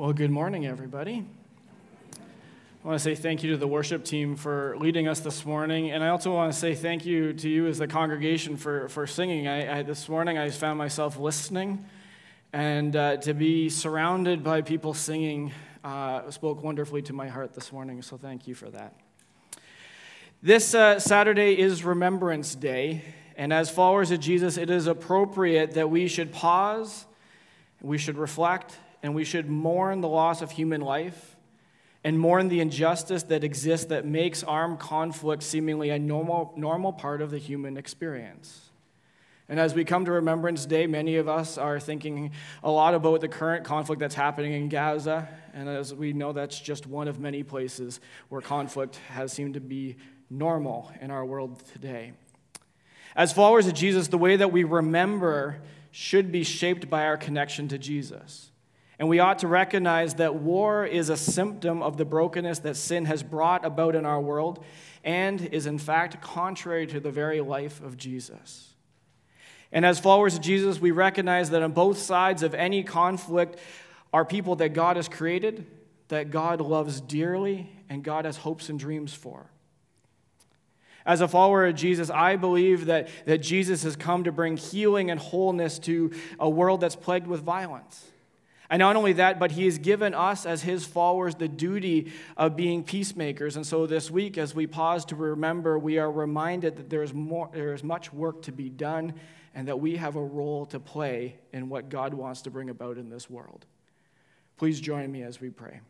Well, good morning, everybody. I want to say thank you to the worship team for leading us this morning. And I also want to say thank you to you as the congregation for, for singing. I, I this morning I found myself listening, and uh, to be surrounded by people singing uh, spoke wonderfully to my heart this morning. So thank you for that. This uh, Saturday is Remembrance Day. And as followers of Jesus, it is appropriate that we should pause, we should reflect, and we should mourn the loss of human life and mourn the injustice that exists that makes armed conflict seemingly a normal, normal part of the human experience. And as we come to Remembrance Day, many of us are thinking a lot about the current conflict that's happening in Gaza. And as we know, that's just one of many places where conflict has seemed to be normal in our world today. As followers of Jesus, the way that we remember should be shaped by our connection to Jesus. And we ought to recognize that war is a symptom of the brokenness that sin has brought about in our world and is, in fact, contrary to the very life of Jesus. And as followers of Jesus, we recognize that on both sides of any conflict are people that God has created, that God loves dearly, and God has hopes and dreams for. As a follower of Jesus, I believe that, that Jesus has come to bring healing and wholeness to a world that's plagued with violence. And not only that, but he has given us as his followers the duty of being peacemakers. And so this week, as we pause to remember, we are reminded that there is, more, there is much work to be done and that we have a role to play in what God wants to bring about in this world. Please join me as we pray.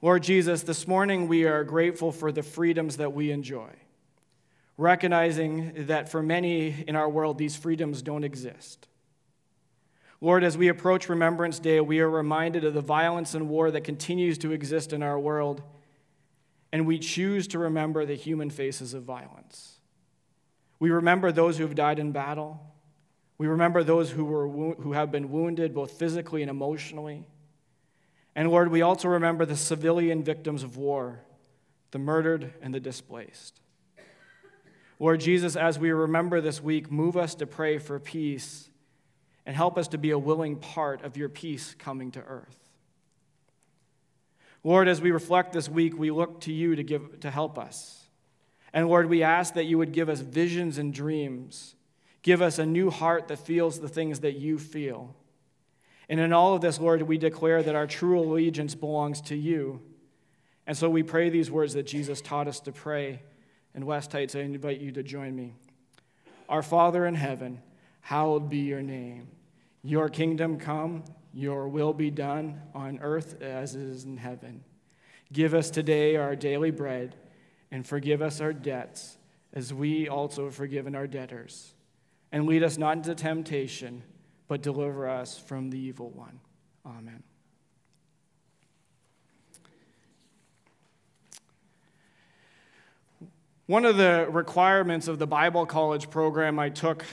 Lord Jesus, this morning we are grateful for the freedoms that we enjoy recognizing that for many in our world, these freedoms don't exist. Lord, as we approach Remembrance Day, we are reminded of the violence and war that continues to exist in our world, and we choose to remember the human faces of violence. We remember those who have died in battle. We remember those who, were, who have been wounded both physically and emotionally. And Lord, we also remember the civilian victims of war, the murdered and the displaced. Lord Jesus, as we remember this week, move us to pray for peace and help us to be a willing part of your peace coming to earth. Lord, as we reflect this week, we look to you to, give, to help us. And Lord, we ask that you would give us visions and dreams. Give us a new heart that feels the things that you feel. And in all of this, Lord, we declare that our true allegiance belongs to you. And so we pray these words that Jesus taught us to pray and West Heights, I invite you to join me. Our Father in heaven, hallowed be your name. Your kingdom come, your will be done on earth as it is in heaven. Give us today our daily bread, and forgive us our debts, as we also have forgiven our debtors. And lead us not into temptation, but deliver us from the evil one. Amen. One of the requirements of the Bible college program I took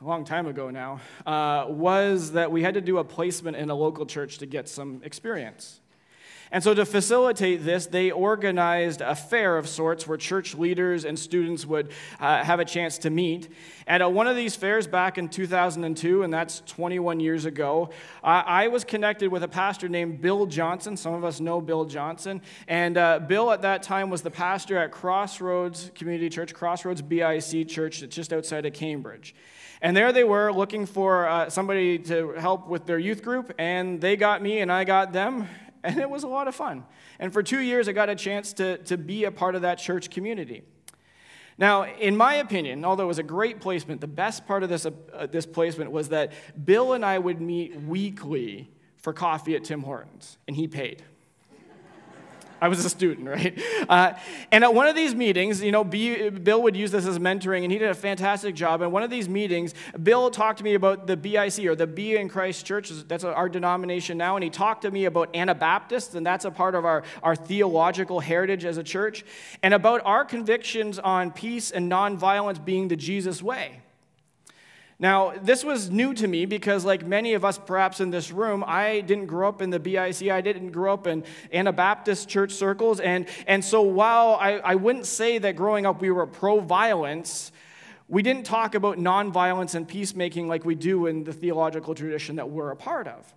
a long time ago now uh, was that we had to do a placement in a local church to get some experience. And so, to facilitate this, they organized a fair of sorts where church leaders and students would uh, have a chance to meet. And at one of these fairs back in 2002, and that's 21 years ago, uh, I was connected with a pastor named Bill Johnson. Some of us know Bill Johnson. And uh, Bill, at that time, was the pastor at Crossroads Community Church, Crossroads BIC Church, that's just outside of Cambridge. And there they were looking for uh, somebody to help with their youth group, and they got me and I got them and it was a lot of fun. And for two years, I got a chance to, to be a part of that church community. Now, in my opinion, although it was a great placement, the best part of this, uh, this placement was that Bill and I would meet weekly for coffee at Tim Hortons, and he paid. I was a student, right? Uh, and at one of these meetings, you know, B, Bill would use this as mentoring, and he did a fantastic job. And one of these meetings, Bill talked to me about the BIC, or the Be in Christ Church. That's our denomination now. And he talked to me about Anabaptists, and that's a part of our, our theological heritage as a church, and about our convictions on peace and nonviolence being the Jesus way. Now, this was new to me because, like many of us perhaps in this room, I didn't grow up in the BIC. I didn't grow up in Anabaptist church circles. And, and so, while I, I wouldn't say that growing up we were pro violence, We didn't talk about nonviolence and peacemaking like we do in the theological tradition that we're a part of.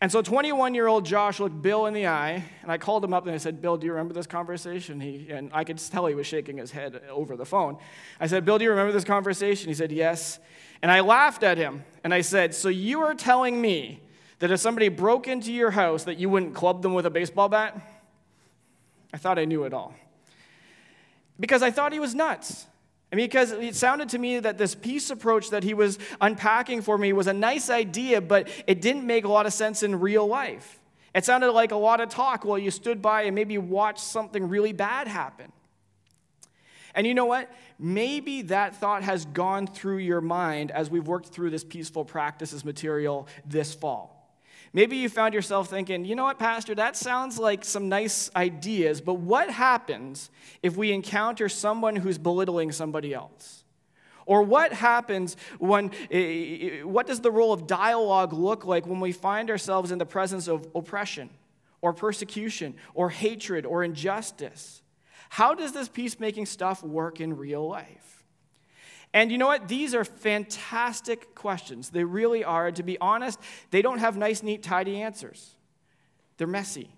And so 21 year old Josh looked Bill in the eye, and I called him up and I said, Bill, do you remember this conversation? He, and I could tell he was shaking his head over the phone. I said, Bill, do you remember this conversation? He said, Yes. And I laughed at him and I said, So you are telling me that if somebody broke into your house, that you wouldn't club them with a baseball bat? I thought I knew it all. Because I thought he was nuts. I mean, because it sounded to me that this peace approach that he was unpacking for me was a nice idea, but it didn't make a lot of sense in real life. It sounded like a lot of talk while you stood by and maybe watched something really bad happen. And you know what? Maybe that thought has gone through your mind as we've worked through this peaceful practices material this fall. Maybe you found yourself thinking, you know what, Pastor, that sounds like some nice ideas, but what happens if we encounter someone who's belittling somebody else? Or what happens when, eh, eh, what does the role of dialogue look like when we find ourselves in the presence of oppression or persecution or hatred or injustice? How does this peacemaking stuff work in real life? And you know what? These are fantastic questions. They really are. To be honest, they don't have nice, neat, tidy answers, they're messy.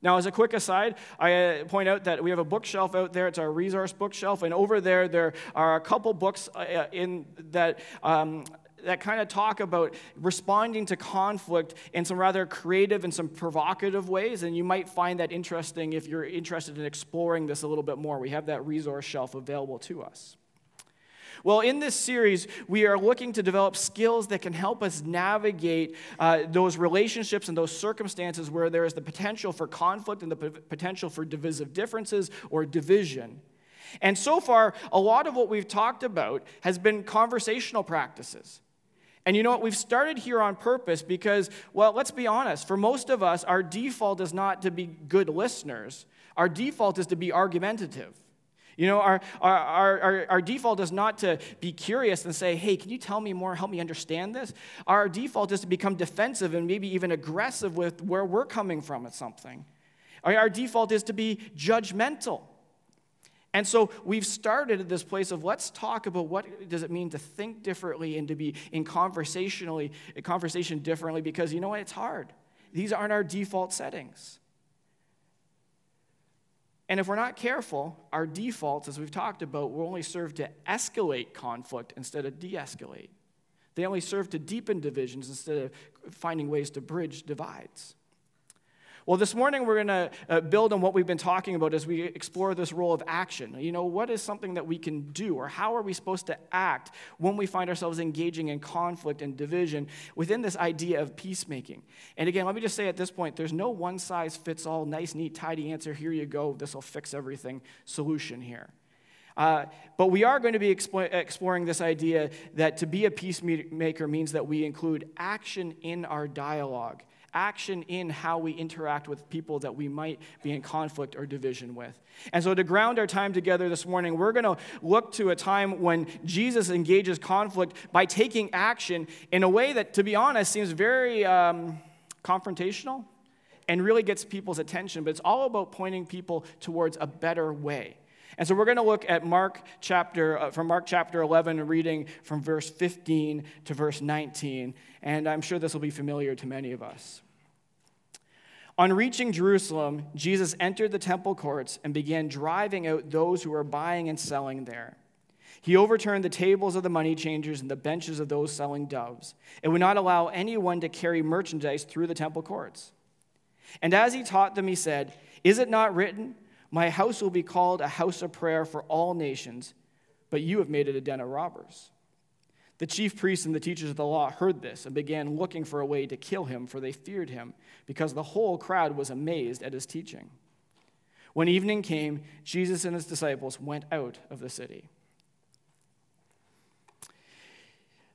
Now, as a quick aside, I uh, point out that we have a bookshelf out there. It's our resource bookshelf, and over there there are a couple books uh, uh, in that. Um, that kind of talk about responding to conflict in some rather creative and some provocative ways, and you might find that interesting if you're interested in exploring this a little bit more. We have that resource shelf available to us. Well, in this series, we are looking to develop skills that can help us navigate uh, those relationships and those circumstances where there is the potential for conflict and the p- potential for divisive differences or division. And so far, a lot of what we've talked about has been conversational practices. And you know what? We've started here on purpose because, well, let's be honest. For most of us, our default is not to be good listeners, our default is to be argumentative. You know, our, our, our, our, default is not to be curious and say, hey, can you tell me more, help me understand this? Our default is to become defensive and maybe even aggressive with where we're coming from at something. Our, our default is to be judgmental. And so we've started at this place of let's talk about what does it mean to think differently and to be in conversationally conversation differently because you know what it's hard. These aren't our default settings. And if we're not careful, our defaults, as we've talked about, will only serve to escalate conflict instead of de escalate. They only serve to deepen divisions instead of finding ways to bridge divides. Well, this morning we're going to uh, build on what we've been talking about as we explore this role of action. You know, what is something that we can do, or how are we supposed to act when we find ourselves engaging in conflict and division within this idea of peacemaking? And again, let me just say at this point there's no one size fits all, nice, neat, tidy answer, here you go, this will fix everything solution here. Uh, but we are going to be exploring this idea that to be a peacemaker means that we include action in our dialogue action in how we interact with people that we might be in conflict or division with. And so, to ground our time together this morning, we're going to look to a time when Jesus engages conflict by taking action in a way that, to be honest, seems very um, confrontational and really gets people's attention, but it's all about pointing people towards a better way. And so we're going to look at Mark chapter uh, from Mark chapter 11 reading from verse 15 to verse 19, and I'm sure this will be familiar to many of us. On reaching Jerusalem, Jesus entered the temple courts and began driving out those who were buying and selling there. He overturned the tables of the money changers and the benches of those selling doves, and would not allow anyone to carry merchandise through the temple courts. And as he taught them, he said, Is it not written, My house will be called a house of prayer for all nations, but you have made it a den of robbers? The chief priests and the teachers of the law heard this and began looking for a way to kill him, for they feared him, because the whole crowd was amazed at his teaching. When evening came, Jesus and his disciples went out of the city.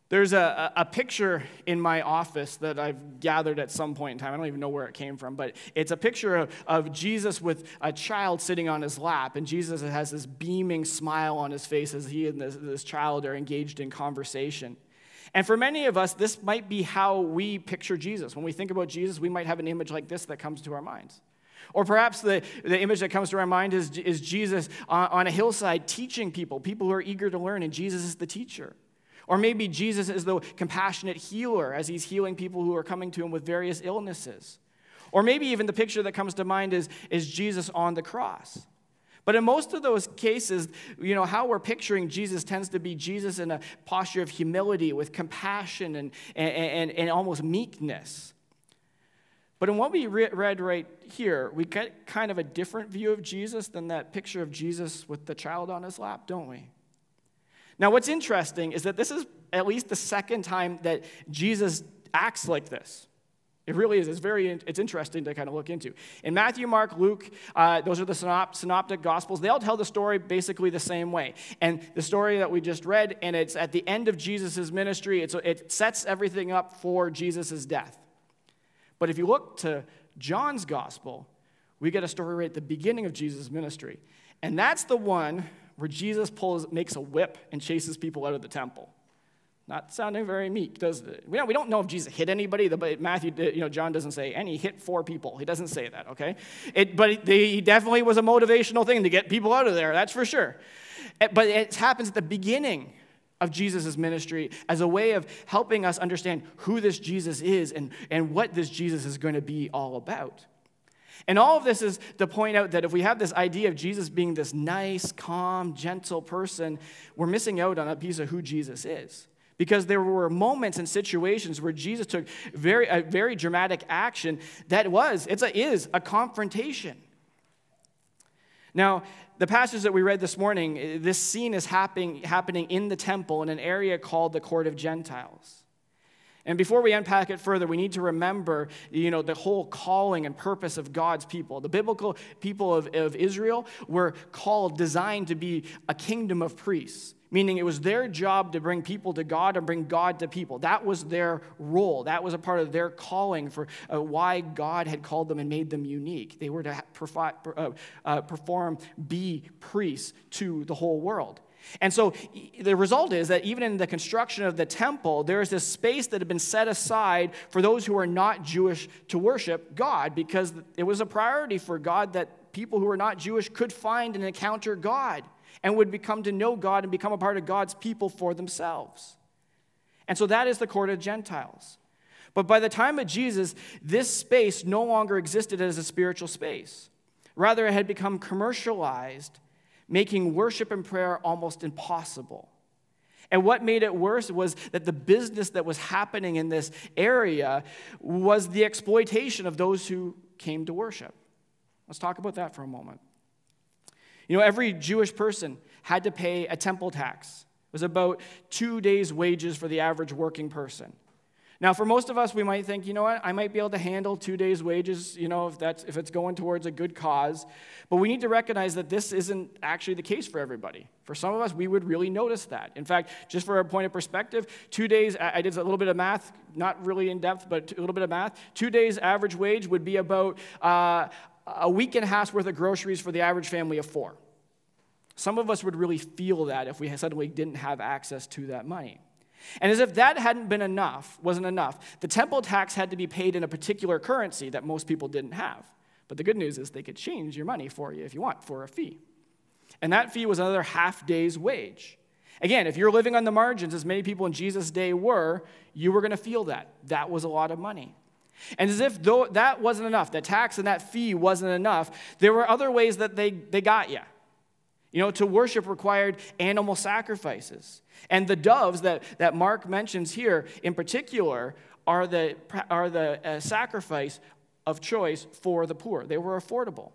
There's a, a picture in my office that I've gathered at some point in time. I don't even know where it came from, but it's a picture of, of Jesus with a child sitting on his lap. And Jesus has this beaming smile on his face as he and this, this child are engaged in conversation. And for many of us, this might be how we picture Jesus. When we think about Jesus, we might have an image like this that comes to our minds. Or perhaps the, the image that comes to our mind is, is Jesus on, on a hillside teaching people, people who are eager to learn, and Jesus is the teacher. Or maybe Jesus is the compassionate healer as he's healing people who are coming to him with various illnesses. Or maybe even the picture that comes to mind is, is Jesus on the cross. But in most of those cases, you know, how we're picturing Jesus tends to be Jesus in a posture of humility with compassion and, and, and, and almost meekness. But in what we read right here, we get kind of a different view of Jesus than that picture of Jesus with the child on his lap, don't we? Now, what's interesting is that this is at least the second time that Jesus acts like this. It really is. It's very it's interesting to kind of look into. In Matthew, Mark, Luke, uh, those are the synoptic gospels. They all tell the story basically the same way. And the story that we just read, and it's at the end of Jesus' ministry, it sets everything up for Jesus' death. But if you look to John's gospel, we get a story right at the beginning of Jesus' ministry. And that's the one where Jesus pulls, makes a whip and chases people out of the temple. Not sounding very meek, does it? We don't, we don't know if Jesus hit anybody. But Matthew, you know, John doesn't say, and he hit four people. He doesn't say that, okay? It, but he definitely was a motivational thing to get people out of there, that's for sure. Eh, but it happens at the beginning of Jesus' ministry as a way of helping us understand who this Jesus is and, and what this Jesus is going to be all about. And all of this is to point out that if we have this idea of Jesus being this nice, calm, gentle person, we're missing out on a piece of who Jesus is because there were moments and situations where Jesus took very, a very dramatic action that was, it's a, is a confrontation. Now, the passage that we read this morning, this scene is happening, happening in the temple in an area called the Court of Gentiles. And before we unpack it further, we need to remember, you know, the whole calling and purpose of God's people. The biblical people of, of Israel were called, designed to be a kingdom of priests meaning it was their job to bring people to God and bring God to people. That was their role. That was a part of their calling for uh, why God had called them and made them unique. They were to uh, uh, perform, be priests to the whole world. And so the result is that even in the construction of the temple, there is this space that had been set aside for those who are not Jewish to worship God because it was a priority for God that people who are not Jewish could find and encounter God and would become to know God and become a part of God's people for themselves. And so that is the court of Gentiles. But by the time of Jesus, this space no longer existed as a spiritual space. Rather, it had become commercialized, making worship and prayer almost impossible. And what made it worse was that the business that was happening in this area was the exploitation of those who came to worship. Let's talk about that for a moment. You know, every Jewish person had to pay a temple tax. It was about two days' wages for the average working person. Now, for most of us, we might think, you know what, I might be able to handle two days' wages, you know, if, that's, if it's going towards a good cause. But we need to recognize that this isn't actually the case for everybody. For some of us, we would really notice that. In fact, just for a point of perspective, two days, I did a little bit of math, not really in depth, but a little bit of math. Two days' average wage would be about uh, a week and a half's worth of groceries for the average family of four. Some of us would really feel that if we suddenly didn't have access to that money. And as if that hadn't been enough, wasn't enough, the temple tax had to be paid in a particular currency that most people didn't have. But the good news is they could change your money for you if you want for a fee. And that fee was another half day's wage. Again, if you're living on the margins, as many people in Jesus' day were, you were going to feel that. That was a lot of money. And as if though that wasn't enough, the tax and that fee wasn't enough, there were other ways that they, they got you. You know, to worship required animal sacrifices. And the doves that, that Mark mentions here in particular are the, are the uh, sacrifice of choice for the poor. They were affordable.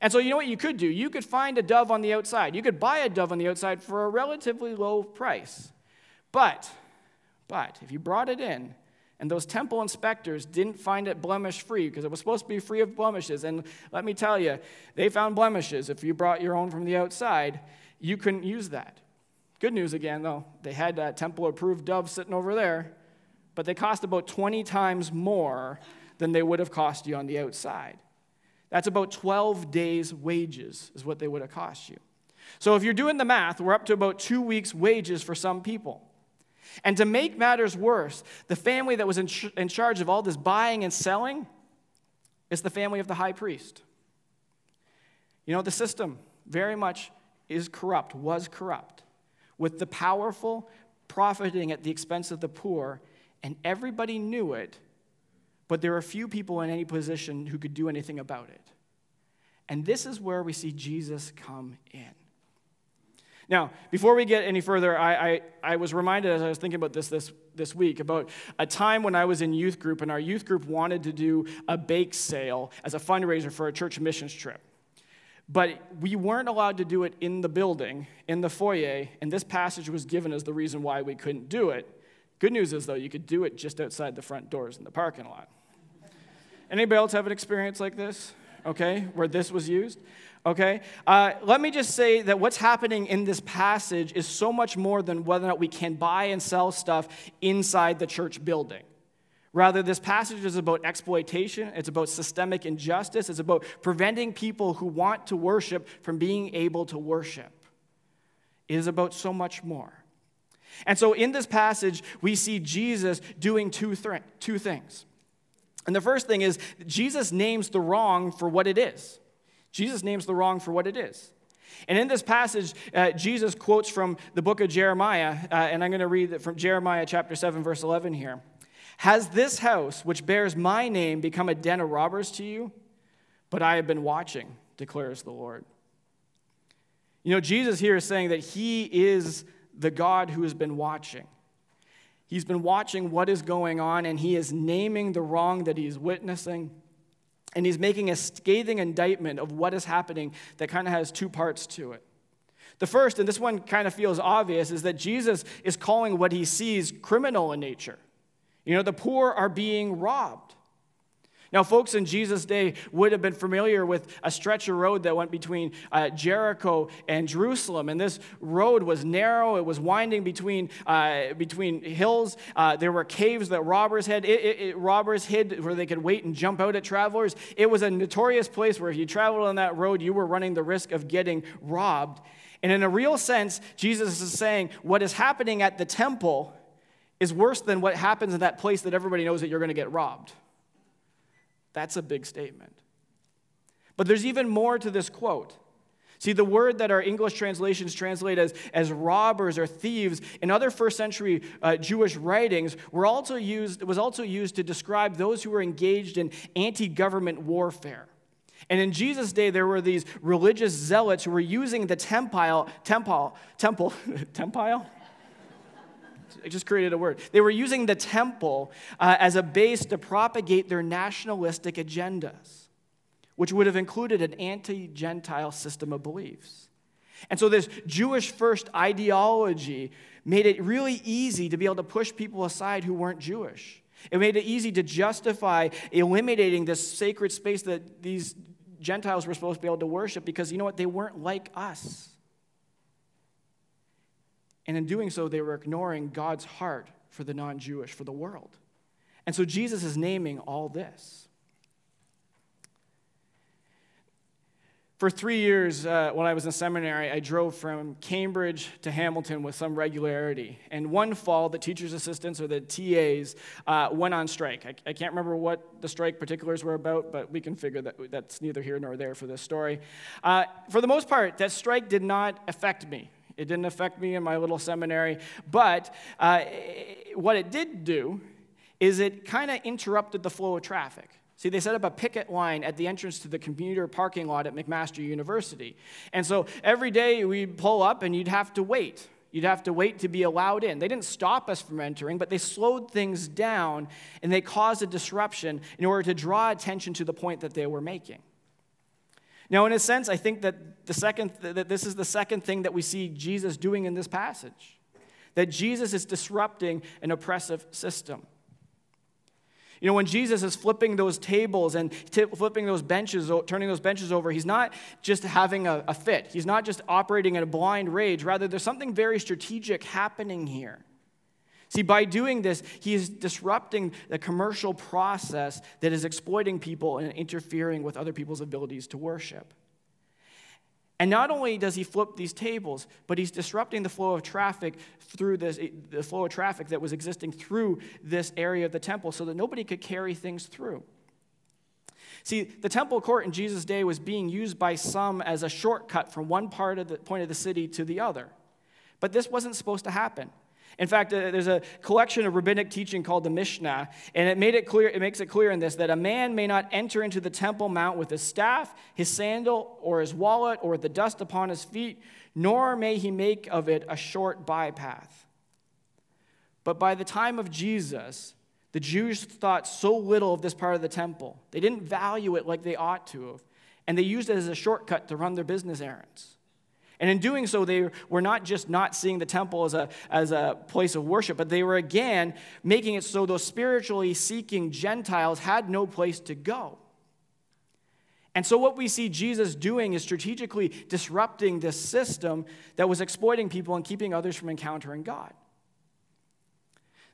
And so, you know what you could do? You could find a dove on the outside. You could buy a dove on the outside for a relatively low price. But, but, if you brought it in, and those temple inspectors didn't find it blemish free because it was supposed to be free of blemishes. And let me tell you, they found blemishes. If you brought your own from the outside, you couldn't use that. Good news again, though, they had that temple approved dove sitting over there, but they cost about 20 times more than they would have cost you on the outside. That's about 12 days' wages, is what they would have cost you. So if you're doing the math, we're up to about two weeks' wages for some people. And to make matters worse, the family that was in, ch- in charge of all this buying and selling, is the family of the high priest. You know, the system very much is corrupt, was corrupt, with the powerful profiting at the expense of the poor, and everybody knew it, but there were few people in any position who could do anything about it. And this is where we see Jesus come in. Now, before we get any further, I, I, I, was reminded as I was thinking about this, this this week about a time when I was in youth group, and our youth group wanted to do a bake sale as a fundraiser for a church missions trip. But we weren't allowed to do it in the building, in the foyer, and this passage was given as the reason why we couldn't do it. Good news is, though, you could do it just outside the front doors in the parking lot. Anybody else have an experience like this? Okay, where this was used? Okay? Uh, let me just say that what's happening in this passage is so much more than whether or not we can buy and sell stuff inside the church building. Rather, this passage is about exploitation, it's about systemic injustice, it's about preventing people who want to worship from being able to worship. It is about so much more. And so, in this passage, we see Jesus doing two, th- two things. And the first thing is, Jesus names the wrong for what it is. Jesus names the wrong for what it is. And in this passage, uh, Jesus quotes from the book of Jeremiah, uh, and I'm going to read it from Jeremiah chapter 7, verse 11 here. Has this house, which bears my name, become a den of robbers to you? But I have been watching, declares the Lord. You know, Jesus here is saying that he is the God who has been watching. He's been watching what is going on, and he is naming the wrong that he is witnessing. And he's making a scathing indictment of what is happening that kind of has two parts to it. The first, and this one kind of feels obvious, is that Jesus is calling what he sees criminal in nature. You know, the poor are being robbed. Now, folks in Jesus' day would have been familiar with a stretch of road that went between uh, Jericho and Jerusalem. And this road was narrow, it was winding between, uh, between hills. Uh, there were caves that robbers had. It, it, it, robbers hid where they could wait and jump out at travelers. It was a notorious place where if you traveled on that road, you were running the risk of getting robbed. And in a real sense, Jesus is saying what is happening at the temple is worse than what happens in that place that everybody knows that you're going to get robbed. That's a big statement. But there's even more to this quote. See, the word that our English translations translate as, as robbers or thieves in other first century uh, Jewish writings were also used, was also used to describe those who were engaged in anti government warfare. And in Jesus' day, there were these religious zealots who were using the temple, temple, temple, temple, I just created a word. They were using the temple uh, as a base to propagate their nationalistic agendas, which would have included an anti Gentile system of beliefs. And so, this Jewish first ideology made it really easy to be able to push people aside who weren't Jewish. It made it easy to justify eliminating this sacred space that these Gentiles were supposed to be able to worship because you know what? They weren't like us. And in doing so, they were ignoring God's heart for the non Jewish, for the world. And so Jesus is naming all this. For three years, uh, when I was in seminary, I drove from Cambridge to Hamilton with some regularity. And one fall, the teacher's assistants or the TAs uh, went on strike. I, I, can't remember what the strike particulars were about, but we can figure that that's neither here nor there for this story. Uh, for the most part, that strike did not affect me. It didn't affect me in my little seminary. But uh, what it did do is it kind of interrupted the flow of traffic. See, they set up a picket line at the entrance to the commuter parking lot at McMaster University. And so every day we'd pull up and you'd have to wait. You'd have to wait to be allowed in. They didn't stop us from entering, but they slowed things down and they caused a disruption in order to draw attention to the point that they were making. Now, in a sense, I think that, the second, that this is the second thing that we see Jesus doing in this passage that Jesus is disrupting an oppressive system. You know, when Jesus is flipping those tables and t- flipping those benches, turning those benches over, he's not just having a, a fit. He's not just operating in a blind rage. Rather, there's something very strategic happening here. See, by doing this, he is disrupting the commercial process that is exploiting people and interfering with other people's abilities to worship. And not only does he flip these tables, but he's disrupting the flow of traffic through this, eh, the flow of traffic that was existing through this area of the temple so that nobody could carry things through. See, the temple court in Jesus' day was being used by some as a shortcut from one part of the point of the city to the other. But this wasn't supposed to happen. In fact, uh, there's a collection of rabbinic teaching called the Mishnah, and it made it clear. It makes it clear in this that a man may not enter into the temple mount with his staff, his sandal, or his wallet, or the dust upon his feet, nor may he make of it a short bypath. But by the time of Jesus, the Jews thought so little of this part of the temple. They didn't value it like they ought to have, and they used it as a shortcut to run their business errands. And in doing so, they were not just not seeing the temple as a, as a place of worship, but they were again making it so those spiritually seeking Gentiles had no place to go. And so, what we see Jesus doing is strategically disrupting this system that was exploiting people and keeping others from encountering God.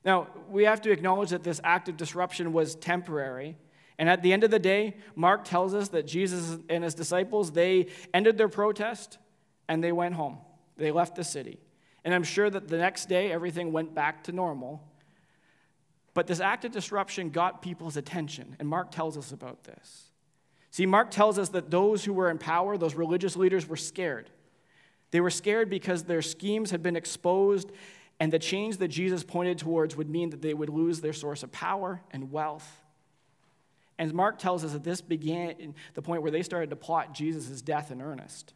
Now, we have to acknowledge that this act of disruption was temporary. And at the end of the day, Mark tells us that Jesus and his disciples, they ended their protest and they went home. They left the city. And I'm sure that the next day everything went back to normal. But this act of disruption got people's attention, and Mark tells us about this. See, Mark tells us that those who were in power, those religious leaders, were scared. They were scared because their schemes had been exposed, and the change that Jesus pointed towards would mean that they would lose their source of power and wealth. And Mark tells us that this began the point where they started to plot Jesus' death in earnest.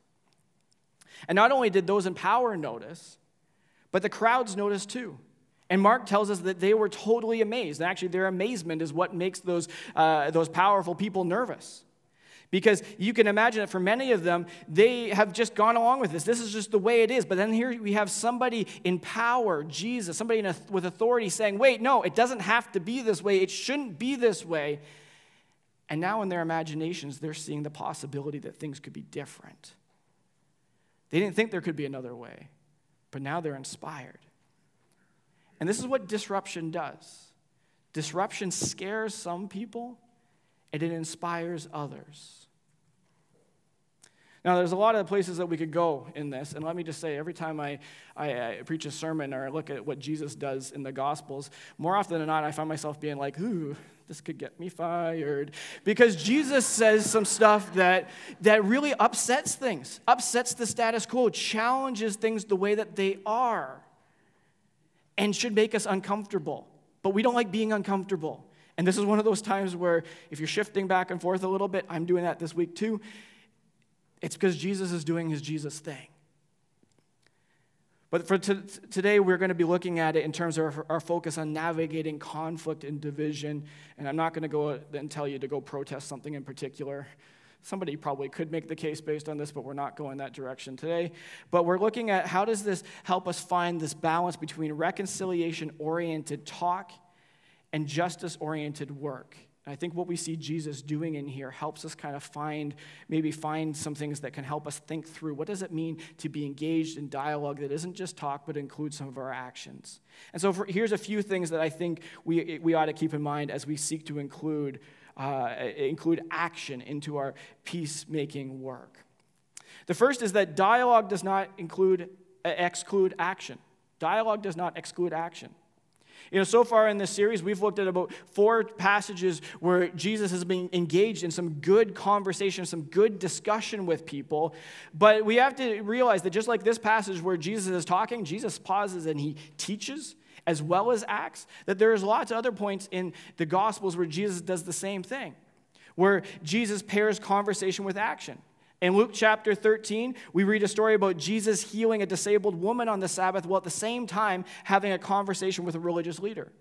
And not only did those in power notice, but the crowds noticed too. And Mark tells us that they were totally amazed. And actually, their amazement is what makes those, uh, those powerful people nervous. Because you can imagine that for many of them, they have just gone along with this. This is just the way it is. But then here we have somebody in power, Jesus, somebody a, with authority saying, wait, no, it doesn't have to be this way. It shouldn't be this way. And now in their imaginations, they're seeing the possibility that things could be different. They didn't think there could be another way, but now they're inspired. And this is what disruption does disruption scares some people, and it inspires others. Now, there's a lot of places that we could go in this, and let me just say every time I, I, I, preach a sermon or I look at what Jesus does in the Gospels, more often than not, I find myself being like, ooh, this could get me fired. Because Jesus says some stuff that, that really upsets things, upsets the status quo, challenges things the way that they are, and should make us uncomfortable. But we don't like being uncomfortable. And this is one of those times where if you're shifting back and forth a little bit, I'm doing that this week too. It's because Jesus is doing his Jesus thing. But for t- today, we're going to be looking at it in terms of our, our focus on navigating conflict and division. And I'm not going to go uh, and tell you to go protest something in particular. Somebody probably could make the case based on this, but we're not going that direction today. But we're looking at how does this help us find this balance between reconciliation oriented talk and justice oriented work. And I think what we see Jesus doing in here helps us kind of find, maybe find some things that can help us think through what does it mean to be engaged in dialogue that isn't just talk, but includes some of our actions. And so for, here's a few things that I think we, we ought to keep in mind as we seek to include, uh, include action into our peacemaking work. The first is that dialogue does not include, exclude action. Dialogue does not exclude action. You know, so far in this series, we've looked at about four passages where Jesus has been engaged in some good conversation, some good discussion with people. But we have to realize that just like this passage where Jesus is talking, Jesus pauses and he teaches as well as acts, that there's lots of other points in the Gospels where Jesus does the same thing, where Jesus pairs conversation with action. In Luke chapter 13, we read a story about Jesus healing a disabled woman on the Sabbath while at the same time having a conversation with a religious leader.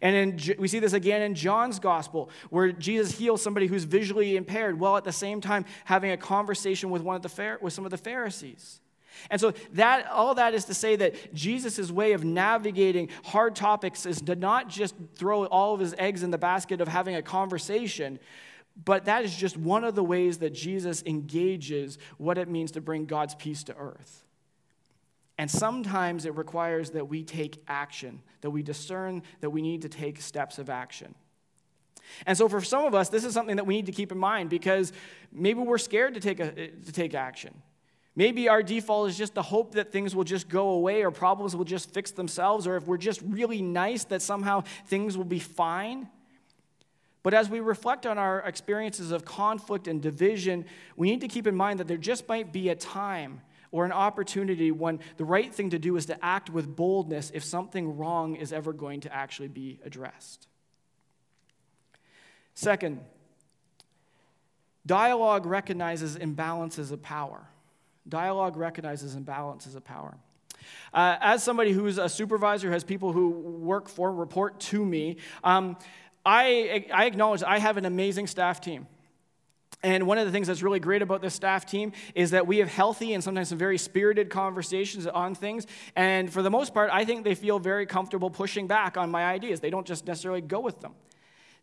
And in, we see this again in John's gospel, where Jesus heals somebody who's visually impaired while at the same time having a conversation with, one of the, with some of the Pharisees. And so that all that is to say that Jesus' way of navigating hard topics is to not just throw all of his eggs in the basket of having a conversation, but that is just one of the ways that Jesus engages what it means to bring God's peace to earth. And sometimes it requires that we take action, that we discern that we need to take steps of action. And so for some of us, this is something that we need to keep in mind because maybe we're scared to take, a, to take action. Maybe our default is just the hope that things will just go away or problems will just fix themselves, or if we're just really nice, that somehow things will be fine. But as we reflect on our experiences of conflict and division, we need to keep in mind that there just might be a time or an opportunity when the right thing to do is to act with boldness if something wrong is ever going to actually be addressed. Second, dialogue recognizes imbalances of power. Dialogue recognizes imbalances of power. Uh, as somebody who's a supervisor, has people who work for, report to me, um, I, I acknowledge I have an amazing staff team. And one of the things that's really great about this staff team is that we have healthy and sometimes some very spirited conversations on things. And for the most part, I think they feel very comfortable pushing back on my ideas. They don't just necessarily go with them.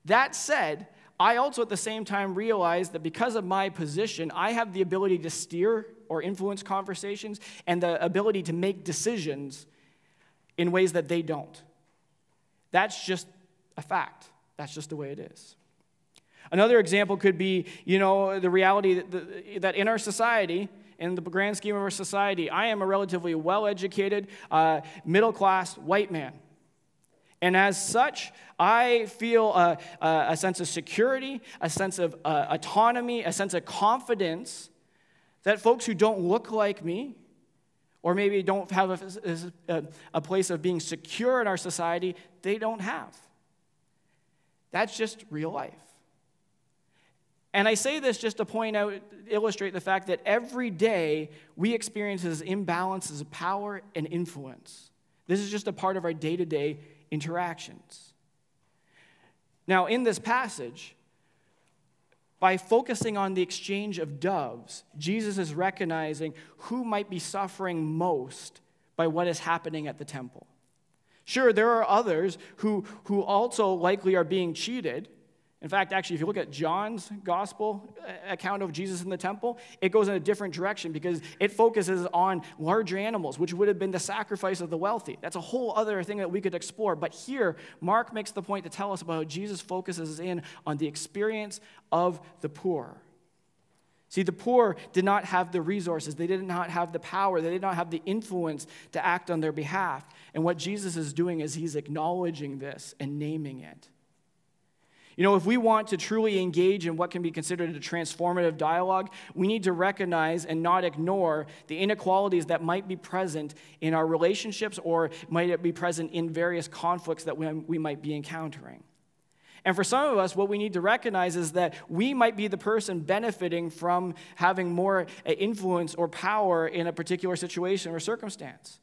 That said, I also at the same time realize that because of my position, I have the ability to steer or influence conversations and the ability to make decisions in ways that they don't. That's just a fact. That's just the way it is. Another example could be, you know, the reality that, that in our society, in the grand scheme of our society, I am a relatively well educated, uh, middle class white man. And as such, I feel a, a, sense of security, a sense of uh, autonomy, a sense of confidence that folks who don't look like me, or maybe don't have a, a, a place of being secure in our society, they don't have. That's just real life. And I say this just to point out, illustrate the fact that every day we experience imbalances of power and influence. This is just a part of our day to day interactions. Now, in this passage, by focusing on the exchange of doves, Jesus is recognizing who might be suffering most by what is happening at the temple. Sure, there are others who, who also likely are being cheated in fact, actually, if you look at John's gospel uh, account of Jesus in the temple, it goes in a different direction because it focuses on larger animals, which would have been the sacrifice of the wealthy. That's a whole other thing that we could explore. But here, Mark makes the point to tell us about how Jesus focuses in on the experience of the poor. See, the poor did not have the resources, they did not have the power, they did not have the influence to act on their behalf. And what Jesus is doing is he's acknowledging this and naming it. You know, if we want to truly engage in what can be considered a transformative dialogue, we need to recognize and not ignore the inequalities that might be present in our relationships or might be present in various conflicts that we, might be encountering. And for some of us, what we need to recognize is that we might be the person benefiting from having more uh, influence or power in a particular situation or circumstance.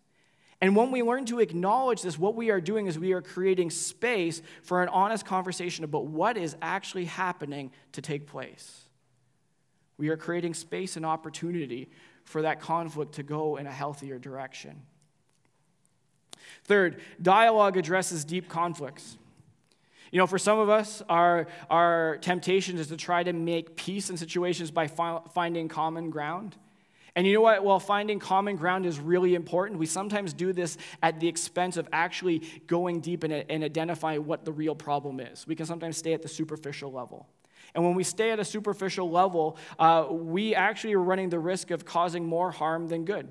And when we learn to acknowledge this, what we are doing is we are creating space for an honest conversation about what is actually happening to take place. We are creating space and opportunity for that conflict to go in a healthier direction. Third, dialogue addresses deep conflicts. You know, for some of us, our, our temptation is to try to make peace in situations by fi- finding common ground. And you know what? While finding common ground is really important, we sometimes do this at the expense of actually going deep and, and identifying what the real problem is. We can sometimes stay at the superficial level. And when we stay at a superficial level, uh, we actually are running the risk of causing more harm than good.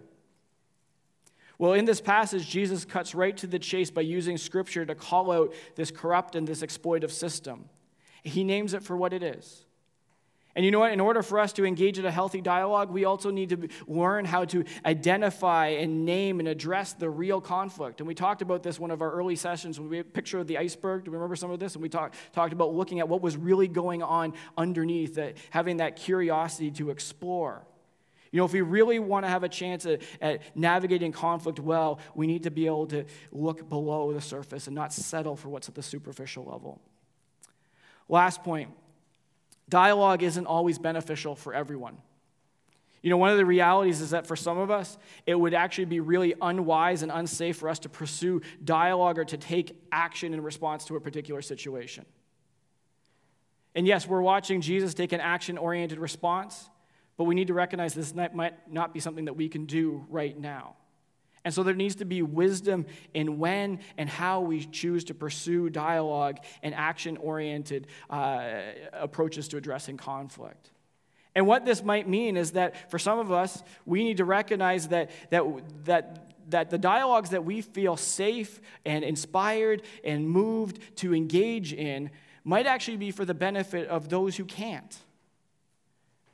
Well, in this passage, Jesus cuts right to the chase by using scripture to call out this corrupt and this exploitive system. He names it for what it is. And you know what? In order for us to engage in a healthy dialogue, we also need to learn how to identify and name and address the real conflict. And we talked about this one of our early sessions when we had a picture of the iceberg. Do you remember some of this? And we talk, talked about looking at what was really going on underneath, that, having that curiosity to explore. You know, if we really want to have a chance at, at, navigating conflict well, we need to be able to look below the surface and not settle for what's at the superficial level. Last point Dialogue isn't always beneficial for everyone. You know, one of the realities is that for some of us, it would actually be really unwise and unsafe for us to pursue dialogue or to take action in response to a particular situation. And yes, we're watching Jesus take an action oriented response, but we need to recognize this might not be something that we can do right now. And so there needs to be wisdom in when and how we choose to pursue dialogue and action oriented uh, approaches to addressing conflict. And what this might mean is that for some of us, we need to recognize that, that, that, that the dialogues that we feel safe and inspired and moved to engage in might actually be for the benefit of those who can't.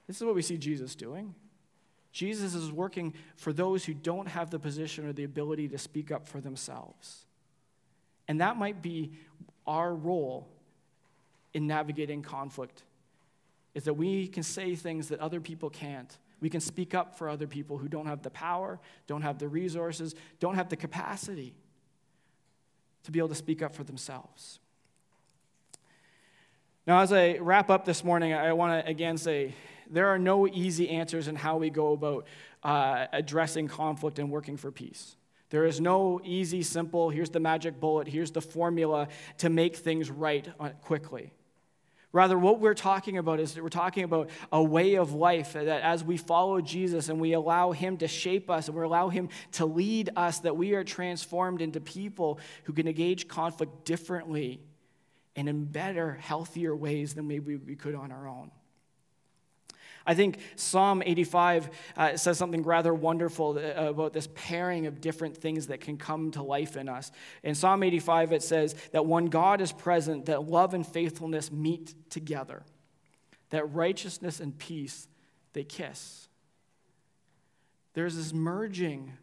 This is what we see Jesus doing. Jesus is working for those who don't have the position or the ability to speak up for themselves. And that might be our role in navigating conflict is that we can say things that other people can't. We can speak up for other people who don't have the power, don't have the resources, don't have the capacity to be able to speak up for themselves. Now, as I wrap up this morning, I want to again say there are no easy answers in how we go about uh, addressing conflict and working for peace. There is no easy, simple, here's the magic bullet, here's the formula to make things right uh, quickly. Rather, what we're talking about is that we're talking about a way of life that as we follow Jesus and we allow Him to shape us and we allow Him to lead us, that we are transformed into people who can engage conflict differently and in better, healthier ways than maybe we could on our own. I think Psalm 85 uh, says something rather wonderful uh, about this pairing of different things that can come to life in us. In Psalm 85, it says that when God is present, that love and faithfulness meet together, that righteousness and peace, they kiss. There's this merging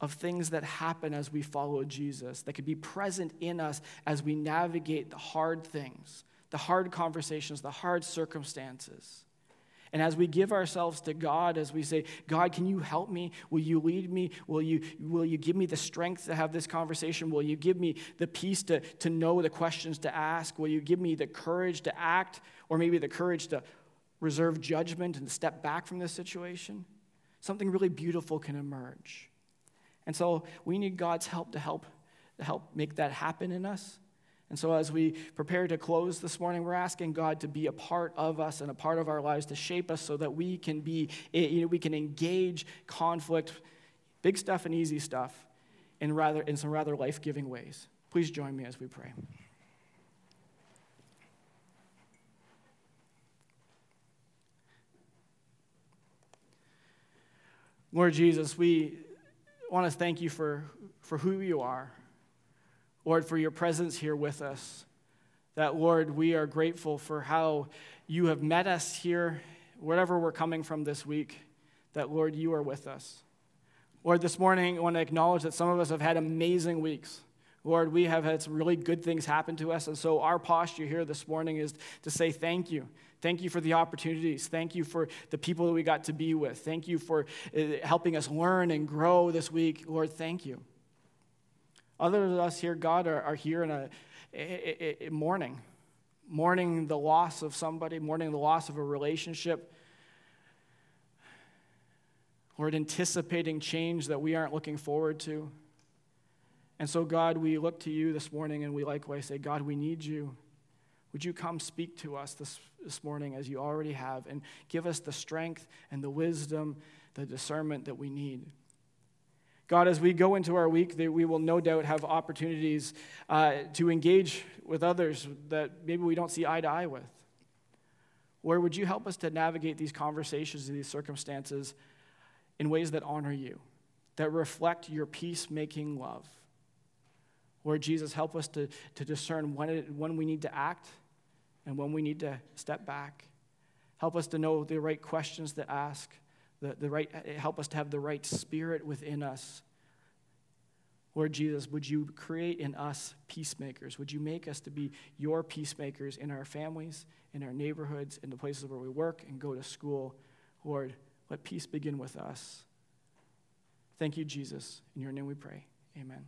of things that happen as we follow Jesus that could be present in us as we navigate the hard things, the hard conversations, the hard circumstances. And as we give ourselves to God, as we say, God, can you help me? Will you lead me? Will you, will you give me the strength to have this conversation? Will you give me the peace to, to know the questions to ask? Will you give me the courage to act, or maybe the courage to reserve judgment and step back from this situation? Something really beautiful can emerge. And so we need God's help to help, to help make that happen in us. And so, as we prepare to close this morning, we're asking God to be a part of us and a part of our lives to shape us so that we can be, eh, you know, we can engage conflict, big stuff and easy stuff, in rather in some rather life-giving ways. Please join me as we pray. Lord Jesus, we want to thank you for, for who you are. Lord, for your presence here with us. That, Lord, we are grateful for how you have met us here, wherever we're coming from this week, that, Lord, you are with us. Lord, this morning I want to acknowledge that some of us have had amazing weeks. Lord, we have had some really good things happen to us. And so our posture here this morning is to say thank you. Thank you for the opportunities. Thank you for the people that we got to be with. Thank you for uh, helping us learn and grow this week. Lord, thank you. Others of us here, God, are, are here in a, a, a, mourning, mourning the loss of somebody, mourning the loss of a relationship. Lord, anticipating change that we aren't looking forward to. And so, God, we look to you this morning and we likewise say, God, we need you. Would you come speak to us this, this morning as you already have and give us the strength and the wisdom, the discernment that we need? God, as we go into our week, we will no doubt have opportunities uh, to engage with others that maybe we don't see eye to eye with. Or would you help us to navigate these conversations and these circumstances in ways that honor you, that reflect your peacemaking love? Lord Jesus, help us to, to discern when, it, when we need to act and when we need to step back. Help us to know the right questions to ask the, the right, uh, help us to have the right spirit within us. Lord Jesus, would you create in us peacemakers? Would you make us to be your peacemakers in our families, in our neighborhoods, in the places where we work and go to school? Lord, let peace begin with us. Thank you, Jesus. In your name we pray. Amen.